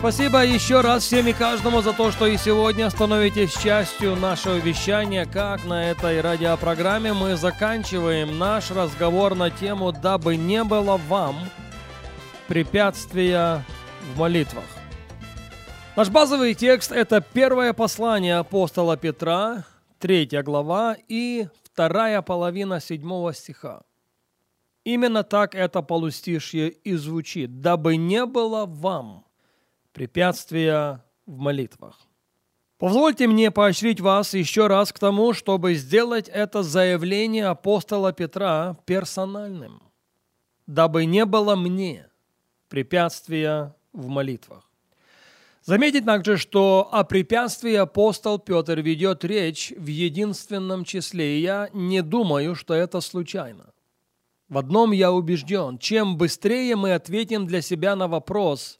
Спасибо еще раз всем и каждому за то, что и сегодня становитесь частью нашего вещания, как на этой радиопрограмме мы заканчиваем наш разговор на тему «Дабы не было вам препятствия в молитвах». Наш базовый текст – это первое послание апостола Петра, третья глава и вторая половина седьмого стиха. Именно так это полустишье и звучит. «Дабы не было вам препятствия в молитвах». Позвольте мне поощрить вас еще раз к тому, чтобы сделать это заявление апостола Петра персональным, дабы не было мне препятствия в молитвах. Заметить также, что о препятствии апостол Петр ведет речь в единственном числе, и я не думаю, что это случайно. В одном я убежден, чем быстрее мы ответим для себя на вопрос,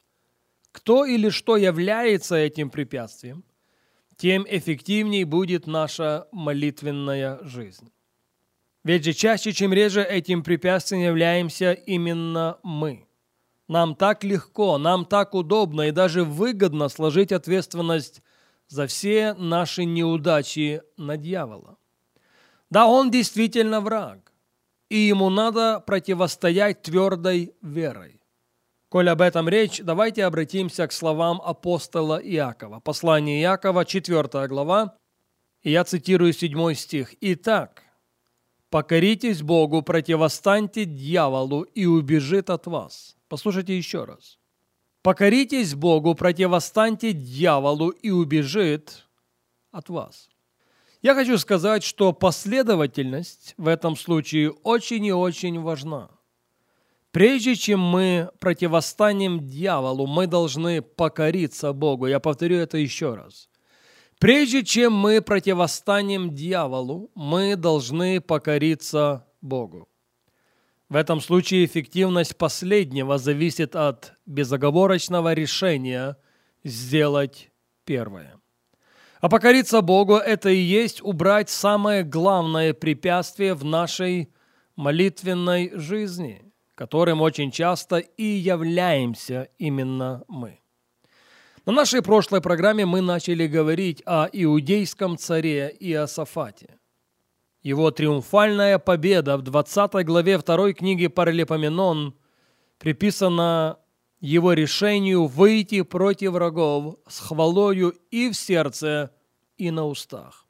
кто или что является этим препятствием, тем эффективнее будет наша молитвенная жизнь. Ведь же чаще, чем реже этим препятствием являемся именно мы – нам так легко, нам так удобно и даже выгодно сложить ответственность за все наши неудачи на дьявола. Да, он действительно враг, и ему надо противостоять твердой верой. Коль об этом речь, давайте обратимся к словам апостола Иакова. Послание Иакова, 4 глава, и я цитирую 7 стих. «Итак, покоритесь Богу, противостаньте дьяволу, и убежит от вас». Послушайте еще раз. «Покоритесь Богу, противостаньте дьяволу, и убежит от вас». Я хочу сказать, что последовательность в этом случае очень и очень важна. Прежде чем мы противостанем дьяволу, мы должны покориться Богу. Я повторю это еще раз. Прежде чем мы противостанем дьяволу, мы должны покориться Богу. В этом случае эффективность последнего зависит от безоговорочного решения сделать первое. А покориться Богу – это и есть убрать самое главное препятствие в нашей молитвенной жизни, которым очень часто и являемся именно мы. На нашей прошлой программе мы начали говорить о иудейском царе Иосафате. Его триумфальная победа в 20 главе 2 книги Паралипоменон приписана его решению выйти против врагов с хвалою и в сердце, и на устах.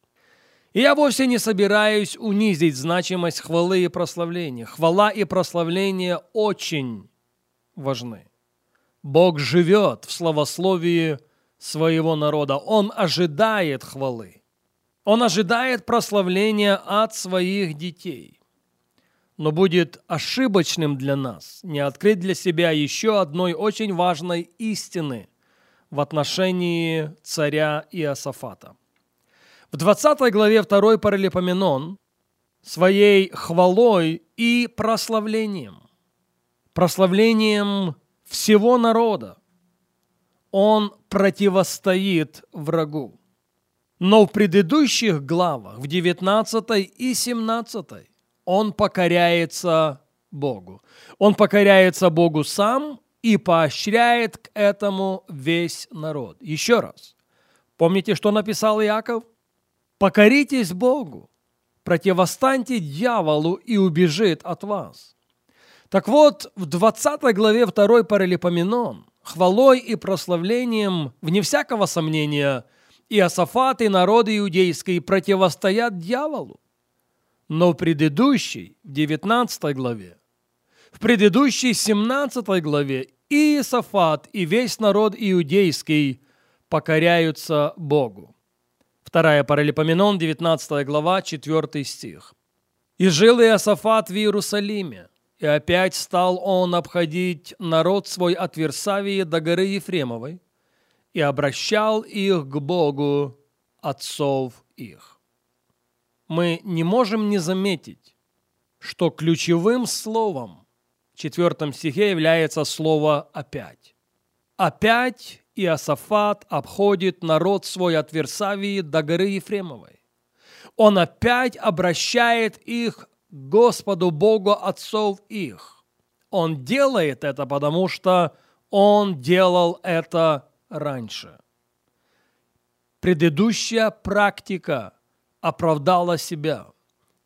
И я вовсе не собираюсь унизить значимость хвалы и прославления. Хвала и прославление очень важны. Бог живет в славословии своего народа. Он ожидает хвалы. Он ожидает прославления от своих детей. Но будет ошибочным для нас не открыть для себя еще одной очень важной истины в отношении царя Иосафата. В 20 главе 2 Паралипоменон своей хвалой и прославлением, прославлением всего народа, он противостоит врагу. Но в предыдущих главах, в 19 и 17, он покоряется Богу. Он покоряется Богу сам и поощряет к этому весь народ. Еще раз. Помните, что написал Иаков? «Покоритесь Богу, противостаньте дьяволу и убежит от вас». Так вот, в 20 главе 2 Паралипоменон хвалой и прославлением, вне всякого сомнения – Иосафат и народы иудейские противостоят дьяволу. Но в предыдущей, в 19 главе, в предыдущей 17 главе Иосафат и весь народ иудейский покоряются Богу. Вторая Паралипоменон, 19 глава, 4 стих. «И жил Иосафат в Иерусалиме, и опять стал он обходить народ свой от Версавии до горы Ефремовой, и обращал их к Богу отцов их. Мы не можем не заметить, что ключевым словом в четвертом стихе является слово «опять». Опять Иосафат обходит народ свой от Версавии до горы Ефремовой. Он опять обращает их к Господу Богу отцов их. Он делает это, потому что он делал это раньше. Предыдущая практика оправдала себя.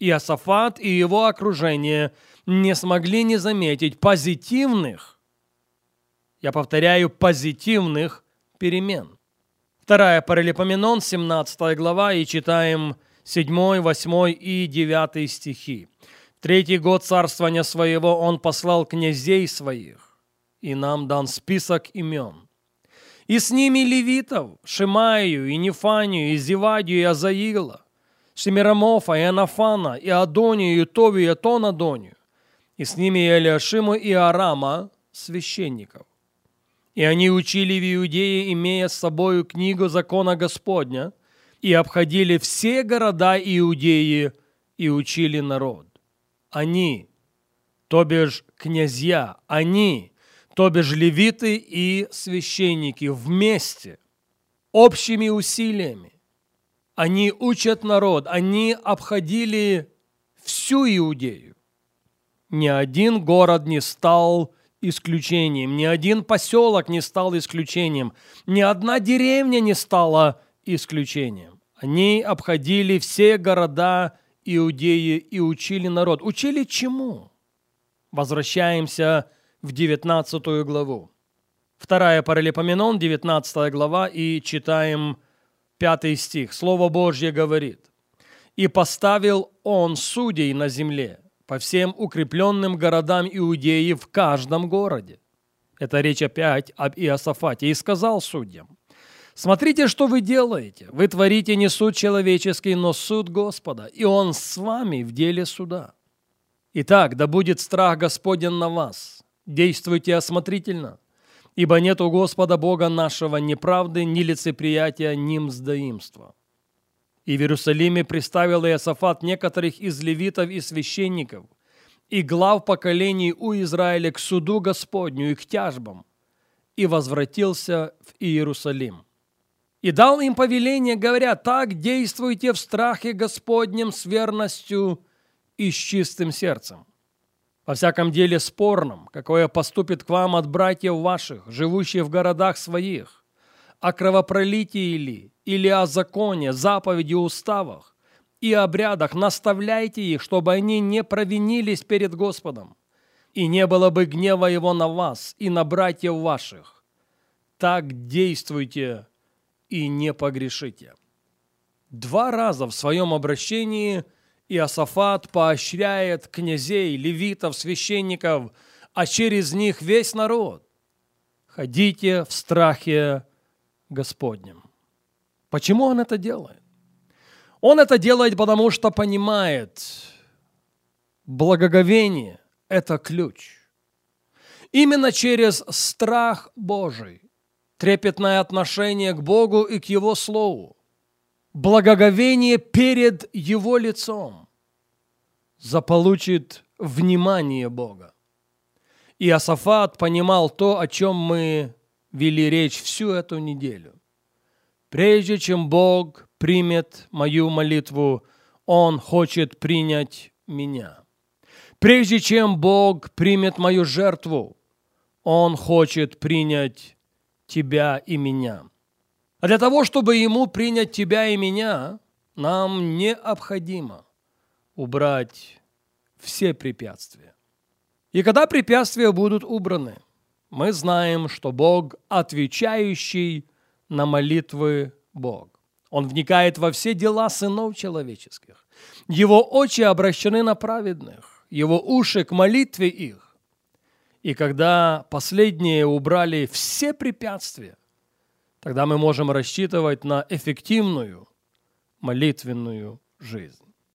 Иосафат и его окружение не смогли не заметить позитивных, я повторяю, позитивных перемен. Вторая Паралипоменон, 17 глава, и читаем 7, 8 и 9 стихи. Третий год царствования своего он послал князей своих, и нам дан список имен. И с ними левитов, Шимаю, и Нефанию, и Зевадию, и Азаила, Шемирамофа, и Анафана, и Адонию, и Товию, и Тонадонию, и с ними и Элиашиму, и Арама, священников. И они учили в Иудее, имея с собою книгу закона Господня, и обходили все города Иудеи и учили народ. Они, то бишь князья, они, то бишь левиты и священники вместе, общими усилиями, они учат народ, они обходили всю Иудею. Ни один город не стал исключением, ни один поселок не стал исключением, ни одна деревня не стала исключением. Они обходили все города Иудеи и учили народ. Учили чему? Возвращаемся в 19 главу. Вторая Паралипоменон, 19 глава, и читаем 5 стих. Слово Божье говорит, «И поставил он судей на земле по всем укрепленным городам Иудеи в каждом городе». Это речь опять об Иосафате. «И сказал судьям, Смотрите, что вы делаете. Вы творите не суд человеческий, но суд Господа, и Он с вами в деле суда. Итак, да будет страх Господен на вас, действуйте осмотрительно, ибо нет у Господа Бога нашего ни правды, ни лицеприятия, ни мздоимства». И в Иерусалиме представил Иосафат некоторых из левитов и священников и глав поколений у Израиля к суду Господню и к тяжбам, и возвратился в Иерусалим. И дал им повеление, говоря, так действуйте в страхе Господнем с верностью и с чистым сердцем во всяком деле спорном, какое поступит к вам от братьев ваших, живущих в городах своих, о кровопролитии ли, или о законе, заповеди, уставах и обрядах, наставляйте их, чтобы они не провинились перед Господом, и не было бы гнева Его на вас и на братьев ваших. Так действуйте и не погрешите. Два раза в своем обращении – Иосафат поощряет князей, левитов, священников, а через них весь народ. Ходите в страхе Господнем. Почему он это делает? Он это делает, потому что понимает, благоговение – это ключ. Именно через страх Божий, трепетное отношение к Богу и к Его Слову, благоговение перед Его лицом заполучит внимание Бога. И Асафат понимал то, о чем мы вели речь всю эту неделю. Прежде чем Бог примет мою молитву, Он хочет принять меня. Прежде чем Бог примет мою жертву, Он хочет принять тебя и меня. А для того, чтобы ему принять тебя и меня, нам необходимо убрать все препятствия. И когда препятствия будут убраны, мы знаем, что Бог отвечающий на молитвы Бог. Он вникает во все дела сынов человеческих. Его очи обращены на праведных, его уши к молитве их. И когда последние убрали все препятствия, тогда мы можем рассчитывать на эффективную молитвенную жизнь.